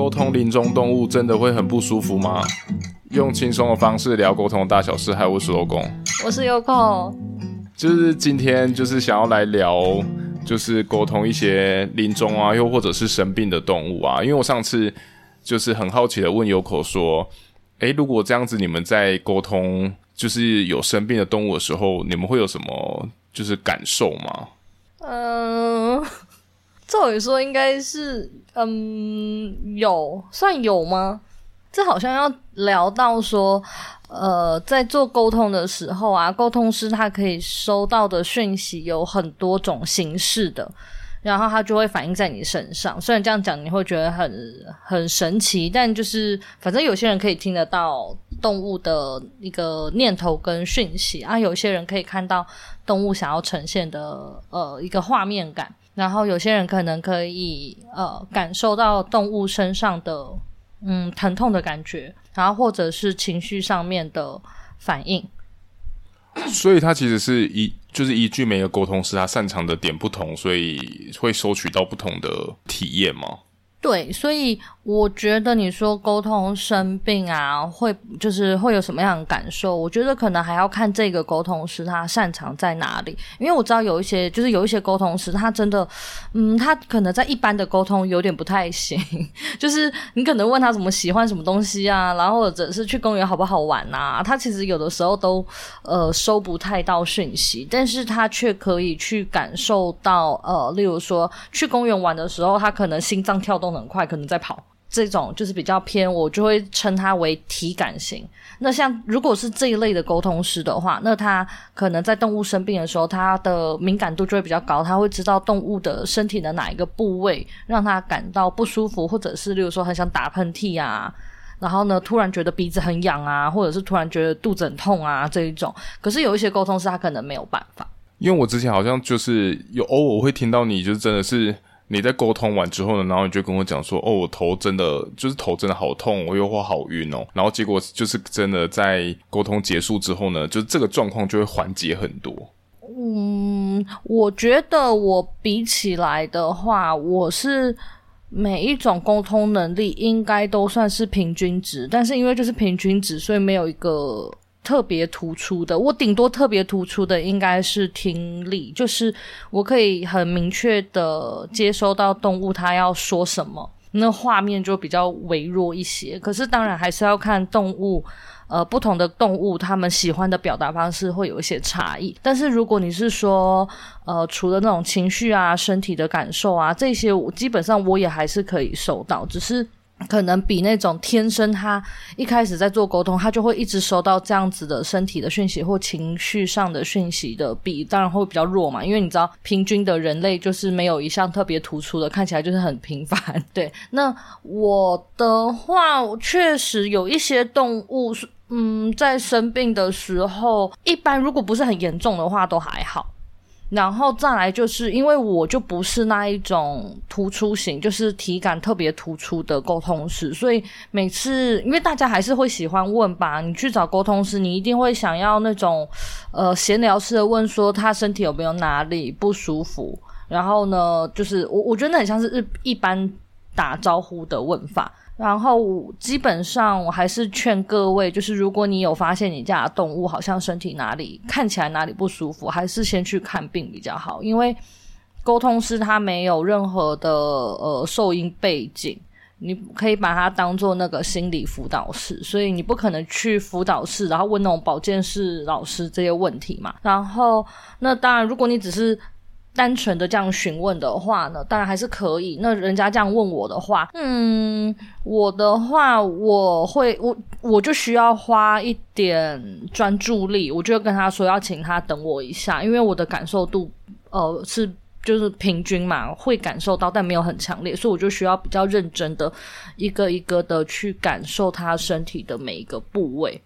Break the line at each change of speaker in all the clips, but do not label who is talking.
沟通林中动物真的会很不舒服吗？用轻松的方式聊沟通大小事，还有我是欧公，
我是优控，
就是今天就是想要来聊，就是沟通一些临终啊，又或者是生病的动物啊。因为我上次就是很好奇的问优口说，诶，如果这样子你们在沟通，就是有生病的动物的时候，你们会有什么就是感受吗？
嗯、呃。照理说应该是，嗯，有算有吗？这好像要聊到说，呃，在做沟通的时候啊，沟通师他可以收到的讯息有很多种形式的，然后他就会反映在你身上。虽然这样讲你会觉得很很神奇，但就是反正有些人可以听得到动物的一个念头跟讯息啊，有些人可以看到动物想要呈现的呃一个画面感。然后有些人可能可以呃感受到动物身上的嗯疼痛的感觉，然后或者是情绪上面的反应。
所以他其实是一就是依据每个沟通师他擅长的点不同，所以会收取到不同的体验吗？
对，所以我觉得你说沟通生病啊，会就是会有什么样的感受？我觉得可能还要看这个沟通师他擅长在哪里，因为我知道有一些就是有一些沟通师他真的，嗯，他可能在一般的沟通有点不太行，就是你可能问他什么喜欢什么东西啊，然后或者是去公园好不好玩啊，他其实有的时候都呃收不太到讯息，但是他却可以去感受到呃，例如说去公园玩的时候，他可能心脏跳动。很快可能在跑，这种就是比较偏，我就会称它为体感型。那像如果是这一类的沟通师的话，那他可能在动物生病的时候，他的敏感度就会比较高，他会知道动物的身体的哪一个部位让他感到不舒服，或者是例如说很想打喷嚏啊，然后呢突然觉得鼻子很痒啊，或者是突然觉得肚子很痛啊这一种。可是有一些沟通师他可能没有办法，
因为我之前好像就是有偶尔会听到你，就真的是。你在沟通完之后呢，然后你就跟我讲说，哦，我头真的就是头真的好痛，我又会好晕哦，然后结果就是真的在沟通结束之后呢，就是这个状况就会缓解很多。
嗯，我觉得我比起来的话，我是每一种沟通能力应该都算是平均值，但是因为就是平均值，所以没有一个。特别突出的，我顶多特别突出的应该是听力，就是我可以很明确的接收到动物它要说什么，那画面就比较微弱一些。可是当然还是要看动物，呃，不同的动物它们喜欢的表达方式会有一些差异。但是如果你是说，呃，除了那种情绪啊、身体的感受啊这些，我基本上我也还是可以收到，只是。可能比那种天生他一开始在做沟通，他就会一直收到这样子的身体的讯息或情绪上的讯息的比，当然会比较弱嘛。因为你知道，平均的人类就是没有一项特别突出的，看起来就是很平凡。对，那我的话，确实有一些动物，嗯，在生病的时候，一般如果不是很严重的话，都还好。然后再来就是，因为我就不是那一种突出型，就是体感特别突出的沟通师，所以每次因为大家还是会喜欢问吧，你去找沟通师，你一定会想要那种呃闲聊式的问说他身体有没有哪里不舒服，然后呢，就是我我觉得那很像是一般打招呼的问法。然后基本上我还是劝各位，就是如果你有发现你家的动物好像身体哪里看起来哪里不舒服，还是先去看病比较好。因为沟通师他没有任何的呃兽医背景，你可以把它当做那个心理辅导室，所以你不可能去辅导室然后问那种保健室老师这些问题嘛。然后那当然，如果你只是单纯的这样询问的话呢，当然还是可以。那人家这样问我的话，嗯，我的话我会我我就需要花一点专注力，我就跟他说要请他等我一下，因为我的感受度呃是就是平均嘛，会感受到，但没有很强烈，所以我就需要比较认真的一个一个的去感受他身体的每一个部位。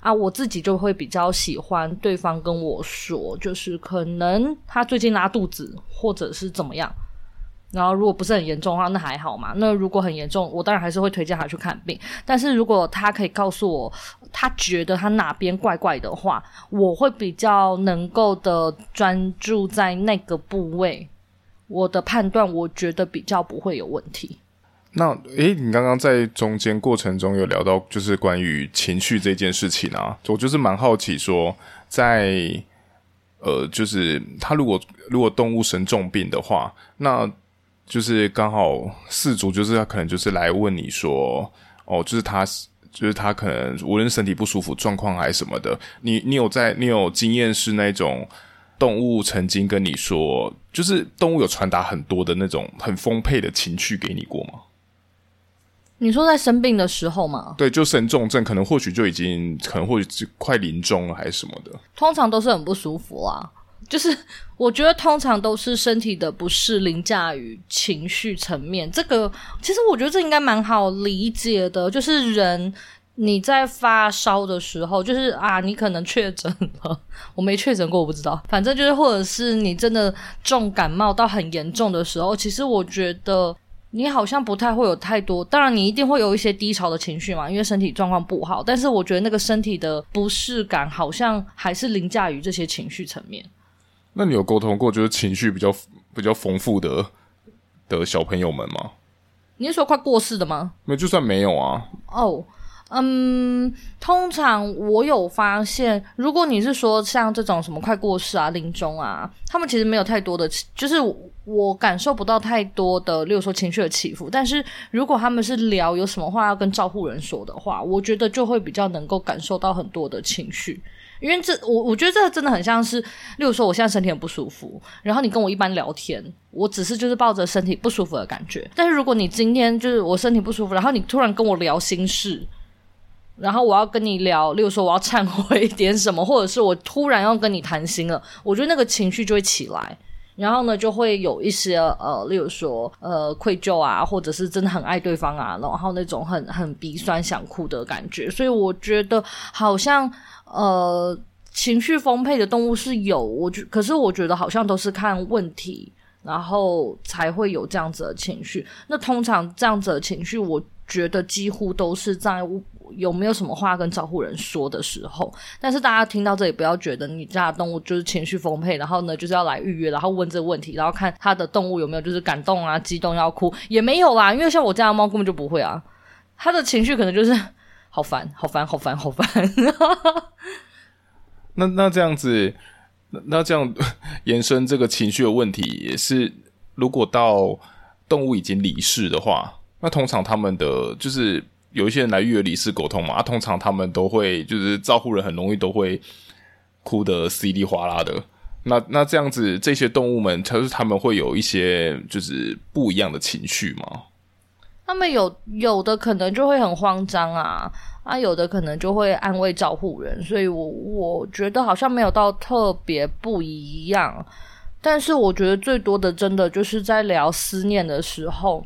啊，我自己就会比较喜欢对方跟我说，就是可能他最近拉肚子，或者是怎么样。然后如果不是很严重的话，那还好嘛。那如果很严重，我当然还是会推荐他去看病。但是如果他可以告诉我，他觉得他哪边怪怪的话，我会比较能够的专注在那个部位，我的判断，我觉得比较不会有问题。
那诶，你刚刚在中间过程中有聊到，就是关于情绪这件事情啊，我就是蛮好奇说，在呃，就是他如果如果动物生重病的话，那就是刚好四主就是他可能就是来问你说，哦，就是他就是他可能无论身体不舒服状况还是什么的，你你有在你有经验是那种。动物曾经跟你说，就是动物有传达很多的那种很丰沛的情绪给你过吗？
你说在生病的时候吗？
对，就生重症，可能或许就已经，可能或许是快临终了，还是什么的。
通常都是很不舒服啊，就是我觉得通常都是身体的不适凌驾于情绪层面。这个其实我觉得这应该蛮好理解的，就是人。你在发烧的时候，就是啊，你可能确诊了，我没确诊过，我不知道。反正就是，或者是你真的重感冒到很严重的时候，其实我觉得你好像不太会有太多。当然，你一定会有一些低潮的情绪嘛，因为身体状况不好。但是我觉得那个身体的不适感，好像还是凌驾于这些情绪层面。
那你有沟通过，就是情绪比较比较丰富的的小朋友们吗？
你是说快过世的吗？
没，就算没有啊。
哦。Oh. 嗯，通常我有发现，如果你是说像这种什么快过世啊、临终啊，他们其实没有太多的，就是我感受不到太多的，例如说情绪的起伏。但是如果他们是聊有什么话要跟照护人说的话，我觉得就会比较能够感受到很多的情绪。因为这我我觉得这真的很像是，例如说我现在身体很不舒服，然后你跟我一般聊天，我只是就是抱着身体不舒服的感觉。但是如果你今天就是我身体不舒服，然后你突然跟我聊心事。然后我要跟你聊，例如说我要忏悔一点什么，或者是我突然要跟你谈心了，我觉得那个情绪就会起来，然后呢就会有一些呃，例如说呃愧疚啊，或者是真的很爱对方啊，然后那种很很鼻酸想哭的感觉。所以我觉得好像呃情绪丰沛的动物是有，我觉可是我觉得好像都是看问题，然后才会有这样子的情绪。那通常这样子的情绪，我觉得几乎都是在。有没有什么话跟照护人说的时候？但是大家听到这里，不要觉得你家的动物就是情绪丰沛，然后呢就是要来预约，然后问这个问题，然后看他的动物有没有就是感动啊、激动要哭，也没有啦。因为像我家的猫根本就不会啊，他的情绪可能就是好烦、好烦、好烦、好烦。
那那这样子，那这样 延伸这个情绪的问题，也是如果到动物已经离世的话，那通常他们的就是。有一些人来预约离世沟通嘛，通常他们都会就是照护人很容易都会哭得稀里哗啦的。那那这样子，这些动物们，就是他们会有一些就是不一样的情绪吗？
他们有有的可能就会很慌张啊，啊，有的可能就会安慰照护人。所以我我觉得好像没有到特别不一样，但是我觉得最多的真的就是在聊思念的时候。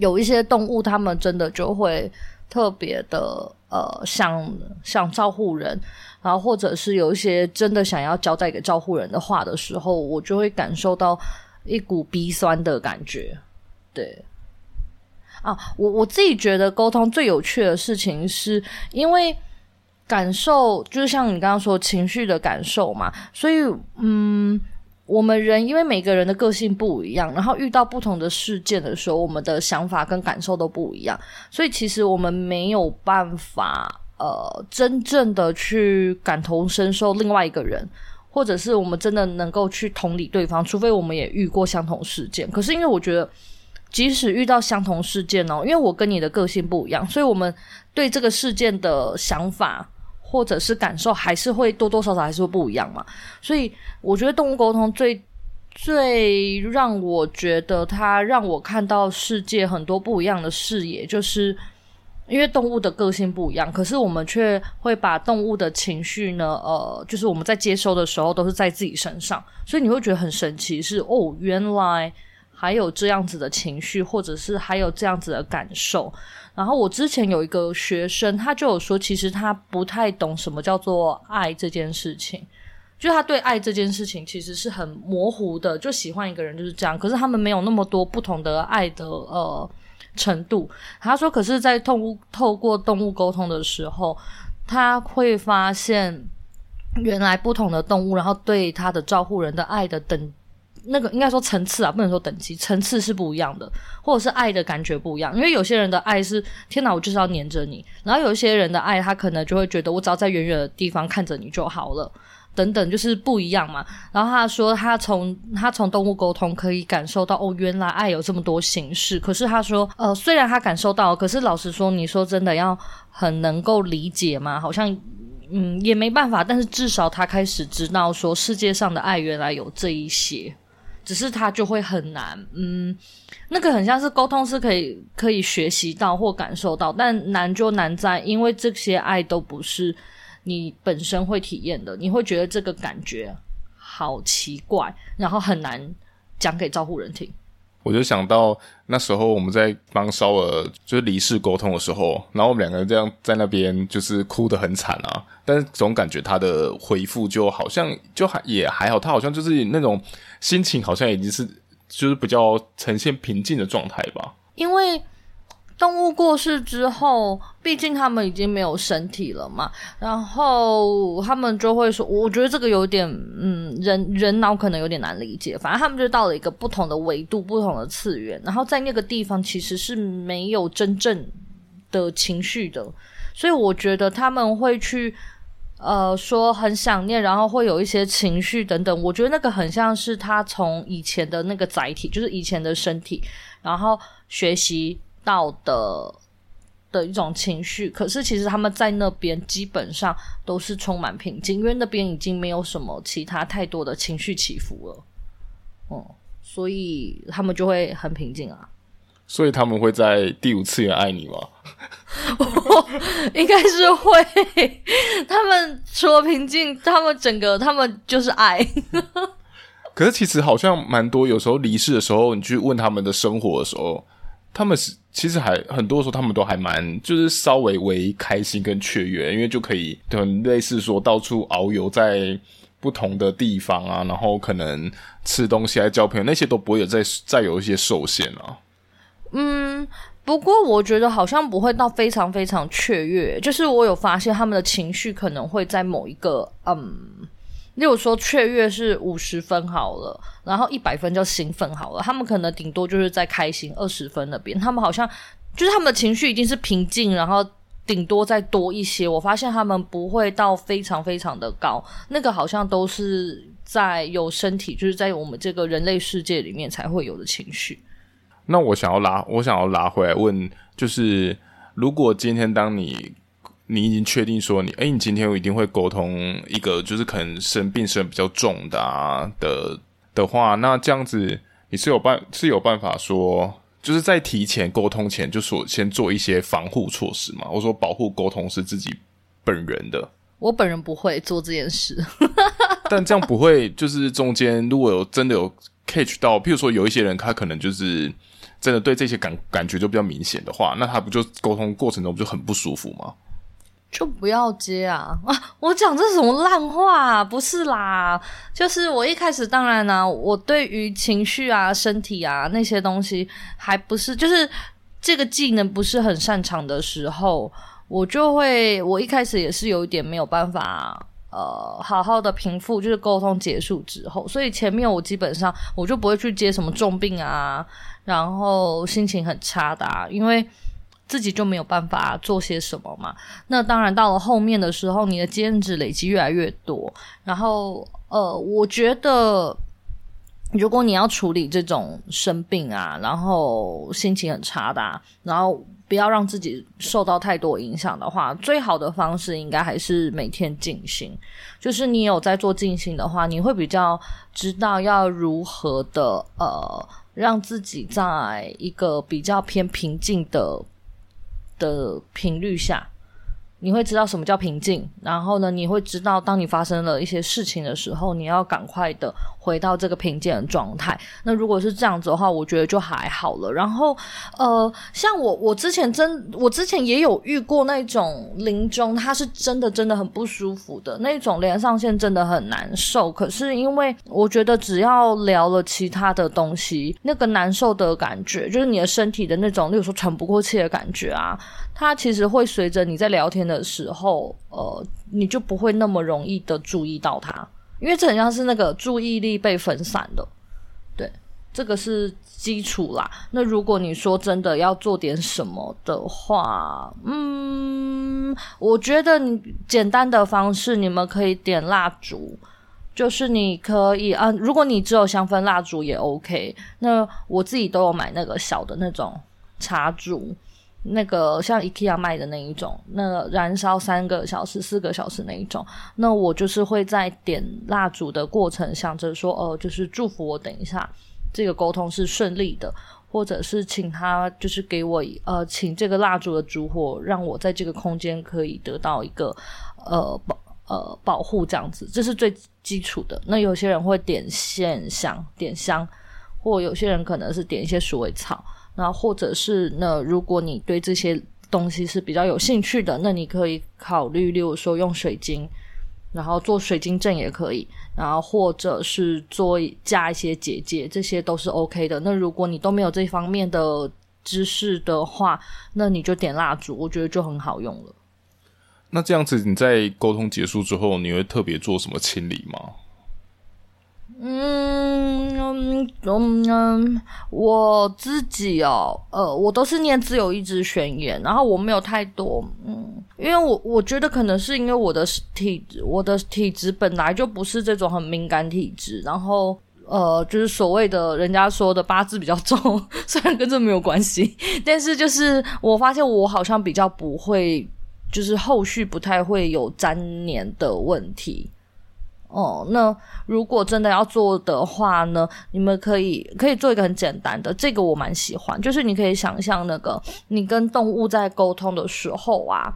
有一些动物，它们真的就会特别的呃，想想照顾人，然后或者是有一些真的想要交代给照顾人的话的时候，我就会感受到一股鼻酸的感觉。对，啊，我我自己觉得沟通最有趣的事情是，因为感受就是像你刚刚说情绪的感受嘛，所以嗯。我们人因为每个人的个性不一样，然后遇到不同的事件的时候，我们的想法跟感受都不一样，所以其实我们没有办法呃真正的去感同身受另外一个人，或者是我们真的能够去同理对方，除非我们也遇过相同事件。可是因为我觉得，即使遇到相同事件哦，因为我跟你的个性不一样，所以我们对这个事件的想法。或者是感受还是会多多少少还是会不一样嘛，所以我觉得动物沟通最最让我觉得它让我看到世界很多不一样的视野，就是因为动物的个性不一样，可是我们却会把动物的情绪呢，呃，就是我们在接收的时候都是在自己身上，所以你会觉得很神奇是，是哦，原来还有这样子的情绪，或者是还有这样子的感受。然后我之前有一个学生，他就有说，其实他不太懂什么叫做爱这件事情，就他对爱这件事情其实是很模糊的，就喜欢一个人就是这样。可是他们没有那么多不同的爱的呃程度。他说，可是，在动物透过动物沟通的时候，他会发现原来不同的动物，然后对他的照护人的爱的等那个应该说层次啊，不能说等级，层次是不一样的，或者是爱的感觉不一样。因为有些人的爱是天哪，我就是要黏着你；然后有一些人的爱，他可能就会觉得我只要在远远的地方看着你就好了，等等，就是不一样嘛。然后他说他从他从动物沟通可以感受到哦，原来爱有这么多形式。可是他说呃，虽然他感受到，可是老实说，你说真的要很能够理解吗？好像。嗯，也没办法，但是至少他开始知道说世界上的爱原来有这一些，只是他就会很难。嗯，那个很像是沟通是可以可以学习到或感受到，但难就难在，因为这些爱都不是你本身会体验的，你会觉得这个感觉好奇怪，然后很难讲给照顾人听。
我就想到那时候我们在帮烧鹅就是离世沟通的时候，然后我们两个人这样在那边就是哭得很惨啊，但是总感觉他的回复就好像就还也还好，他好像就是那种心情好像已经是就是比较呈现平静的状态吧，
因为。动物过世之后，毕竟他们已经没有身体了嘛，然后他们就会说，我觉得这个有点，嗯，人人脑可能有点难理解。反正他们就到了一个不同的维度、不同的次元，然后在那个地方其实是没有真正的情绪的，所以我觉得他们会去，呃，说很想念，然后会有一些情绪等等。我觉得那个很像是他从以前的那个载体，就是以前的身体，然后学习。到的的一种情绪，可是其实他们在那边基本上都是充满平静，因为那边已经没有什么其他太多的情绪起伏了，嗯，所以他们就会很平静啊。
所以他们会在第五次元爱你吗？
应该是会。他们除了平静，他们整个他们就是爱。
可是其实好像蛮多，有时候离世的时候，你去问他们的生活的时候。他们是其实还很多时候，他们都还蛮就是稍微为开心跟雀跃，因为就可以很类似说到处遨游在不同的地方啊，然后可能吃东西、还交朋友，那些都不会有再再有一些受限啊。
嗯，不过我觉得好像不会到非常非常雀跃，就是我有发现他们的情绪可能会在某一个嗯。例如说雀跃是五十分好了，然后一百分叫兴奋好了，他们可能顶多就是在开心二十分那边，他们好像就是他们的情绪已经是平静，然后顶多再多一些。我发现他们不会到非常非常的高，那个好像都是在有身体，就是在我们这个人类世界里面才会有的情绪。
那我想要拉，我想要拉回来问，就是如果今天当你。你已经确定说你，哎，你今天我一定会沟通一个，就是可能生病是比较重的啊的的话，那这样子你是有办是有办法说，就是在提前沟通前就说先做一些防护措施嘛？我说保护沟通是自己本人的，
我本人不会做这件事，
但这样不会就是中间如果有真的有 catch 到，譬如说有一些人他可能就是真的对这些感感觉就比较明显的话，那他不就沟通过程中不就很不舒服吗？
就不要接啊！啊，我讲这什么烂话？不是啦，就是我一开始当然呢、我对于情绪啊、身体啊那些东西还不是，就是这个技能不是很擅长的时候，我就会，我一开始也是有一点没有办法，呃，好好的平复，就是沟通结束之后，所以前面我基本上我就不会去接什么重病啊，然后心情很差的，因为。自己就没有办法做些什么嘛？那当然，到了后面的时候，你的兼职累积越来越多，然后呃，我觉得如果你要处理这种生病啊，然后心情很差的，然后不要让自己受到太多影响的话，最好的方式应该还是每天静心。就是你有在做静心的话，你会比较知道要如何的呃，让自己在一个比较偏平静的。的频率下，你会知道什么叫平静，然后呢，你会知道当你发生了一些事情的时候，你要赶快的回到这个平静的状态。那如果是这样子的话，我觉得就还好了。然后，呃，像我，我之前真，我之前也有遇过那种临终，他是真的真的很不舒服的那种，连上线真的很难受。可是因为我觉得只要聊了其他的东西，那个难受的感觉，就是你的身体的那种，例如说喘不过气的感觉啊。它其实会随着你在聊天的的时候，呃，你就不会那么容易的注意到它，因为这很像是那个注意力被分散的，对，这个是基础啦。那如果你说真的要做点什么的话，嗯，我觉得你简单的方式，你们可以点蜡烛，就是你可以啊，如果你只有香氛蜡烛也 OK。那我自己都有买那个小的那种茶烛。那个像 IKEA 卖的那一种，那燃烧三个小时、四个小时那一种，那我就是会在点蜡烛的过程，想着说，哦、呃，就是祝福我等一下这个沟通是顺利的，或者是请他就是给我呃，请这个蜡烛的烛火让我在这个空间可以得到一个呃保呃保护这样子，这是最基础的。那有些人会点线香、点香，或有些人可能是点一些鼠尾草。那或者是那，如果你对这些东西是比较有兴趣的，那你可以考虑，例如说用水晶，然后做水晶阵也可以，然后或者是做加一些结界，这些都是 OK 的。那如果你都没有这方面的知识的话，那你就点蜡烛，我觉得就很好用了。
那这样子你在沟通结束之后，你会特别做什么清理吗？
嗯嗯嗯，我自己哦，呃，我都是念自有意志宣言，然后我没有太多，嗯，因为我我觉得可能是因为我的体质，我的体质本来就不是这种很敏感体质，然后呃，就是所谓的人家说的八字比较重，虽然跟这没有关系，但是就是我发现我好像比较不会，就是后续不太会有粘连的问题。哦，那如果真的要做的话呢，你们可以可以做一个很简单的，这个我蛮喜欢，就是你可以想象那个你跟动物在沟通的时候啊，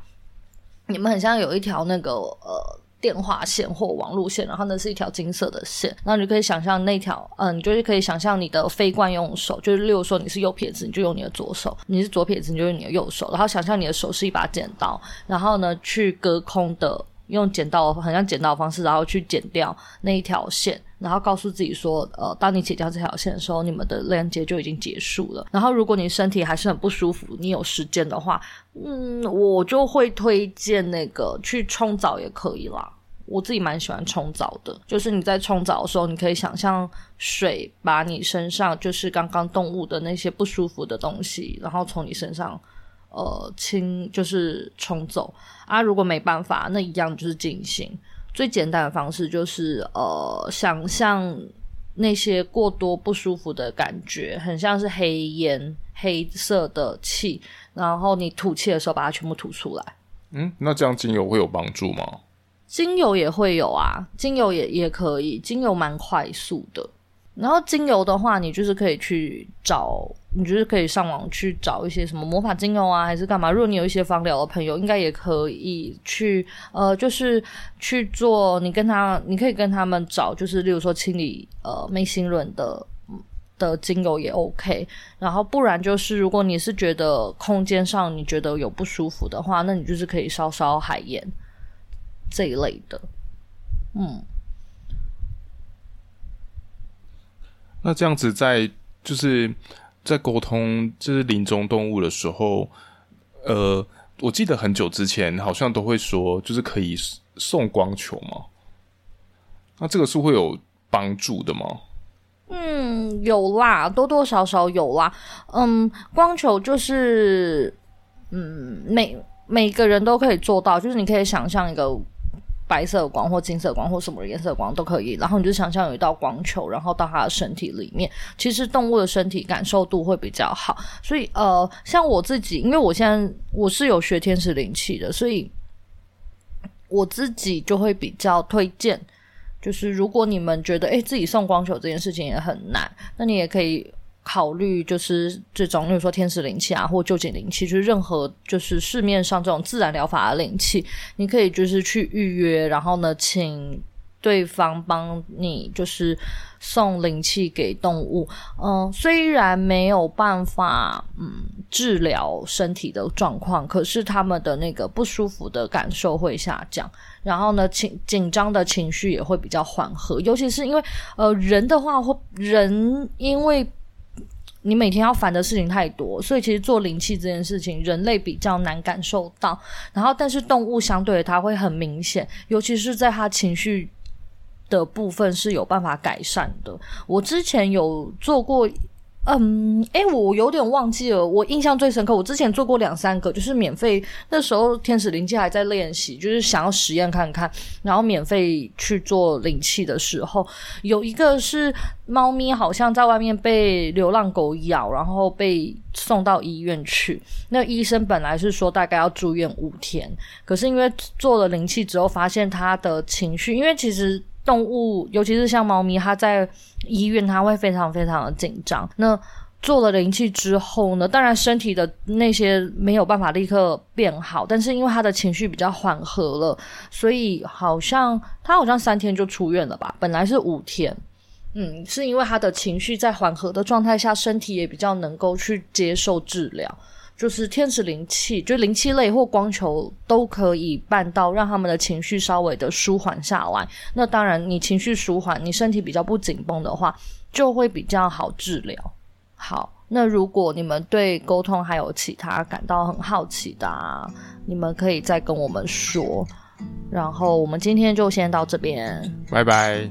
你们很像有一条那个呃电话线或网路线，然后那是一条金色的线，然后你可以想象那条，嗯、你就是可以想象你的非惯用手，就是例如说你是右撇子，你就用你的左手；你是左撇子，你就用你的右手，然后想象你的手是一把剪刀，然后呢去隔空的。用剪刀，很像剪刀的方式，然后去剪掉那一条线，然后告诉自己说，呃，当你剪掉这条线的时候，你们的连接就已经结束了。然后，如果你身体还是很不舒服，你有时间的话，嗯，我就会推荐那个去冲澡也可以啦。我自己蛮喜欢冲澡的，就是你在冲澡的时候，你可以想象水把你身上就是刚刚动物的那些不舒服的东西，然后从你身上。呃，清就是冲走啊。如果没办法，那一样就是静心。最简单的方式就是呃，想象那些过多不舒服的感觉，很像是黑烟、黑色的气，然后你吐气的时候把它全部吐出来。
嗯，那这样精油会有帮助吗？
精油也会有啊，精油也也可以，精油蛮快速的。然后精油的话，你就是可以去找，你就是可以上网去找一些什么魔法精油啊，还是干嘛？如果你有一些芳疗的朋友，应该也可以去，呃，就是去做。你跟他，你可以跟他们找，就是例如说清理呃眉心轮的的精油也 OK。然后不然就是，如果你是觉得空间上你觉得有不舒服的话，那你就是可以烧烧海盐这一类的，嗯。
那这样子在就是在沟通就是临终动物的时候，呃，我记得很久之前好像都会说，就是可以送光球吗？那这个是会有帮助的吗？
嗯，有啦，多多少少有啦。嗯，光球就是，嗯，每每个人都可以做到，就是你可以想象一个。白色光或金色光或什么颜色光都可以，然后你就想象有一道光球，然后到它的身体里面。其实动物的身体感受度会比较好，所以呃，像我自己，因为我现在我是有学天使灵气的，所以我自己就会比较推荐，就是如果你们觉得诶，自己送光球这件事情也很难，那你也可以。考虑就是这种，比如说天使灵气啊，或臼井灵气，就是任何就是市面上这种自然疗法的灵气，你可以就是去预约，然后呢，请对方帮你就是送灵气给动物。嗯，虽然没有办法嗯治疗身体的状况，可是他们的那个不舒服的感受会下降，然后呢，紧紧张的情绪也会比较缓和，尤其是因为呃人的话，或人因为。你每天要烦的事情太多，所以其实做灵气这件事情，人类比较难感受到。然后，但是动物相对的，它会很明显，尤其是在它情绪的部分是有办法改善的。我之前有做过。嗯，诶、我有点忘记了。我印象最深刻，我之前做过两三个，就是免费。那时候天使灵气还在练习，就是想要实验看看，然后免费去做灵气的时候，有一个是猫咪，好像在外面被流浪狗咬，然后被送到医院去。那医生本来是说大概要住院五天，可是因为做了灵气之后，发现它的情绪，因为其实。动物，尤其是像猫咪，它在医院，它会非常非常的紧张。那做了灵气之后呢，当然身体的那些没有办法立刻变好，但是因为他的情绪比较缓和了，所以好像他好像三天就出院了吧？本来是五天，嗯，是因为他的情绪在缓和的状态下，身体也比较能够去接受治疗。就是天使灵气，就灵气类或光球都可以办到，让他们的情绪稍微的舒缓下来。那当然，你情绪舒缓，你身体比较不紧绷的话，就会比较好治疗。好，那如果你们对沟通还有其他感到很好奇的啊，你们可以再跟我们说。然后我们今天就先到这边，
拜拜。